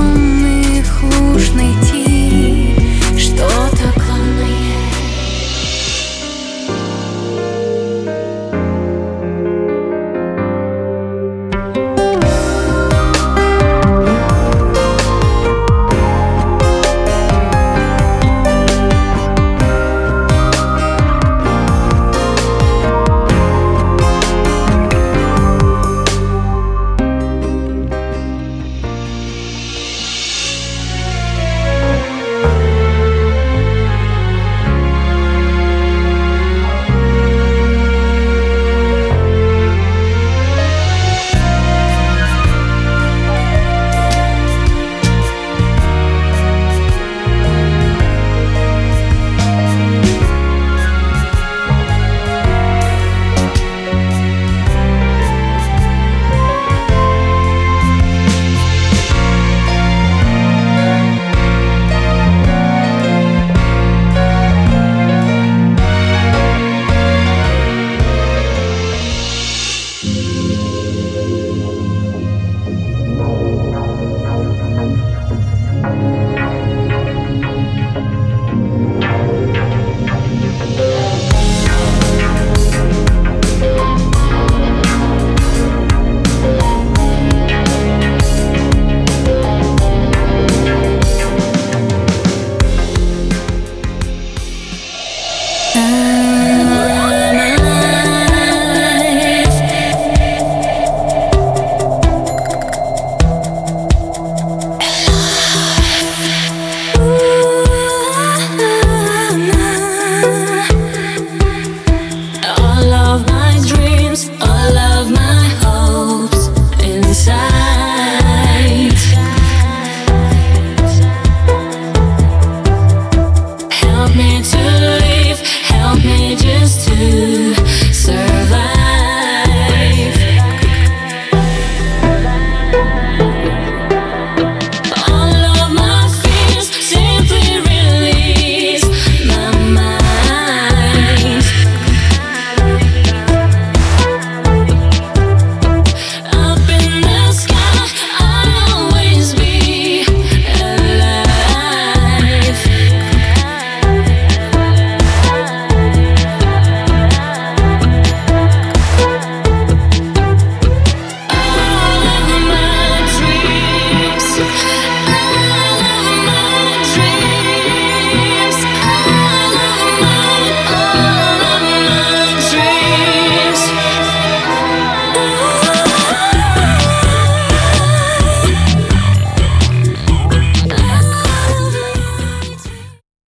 юных луж найти.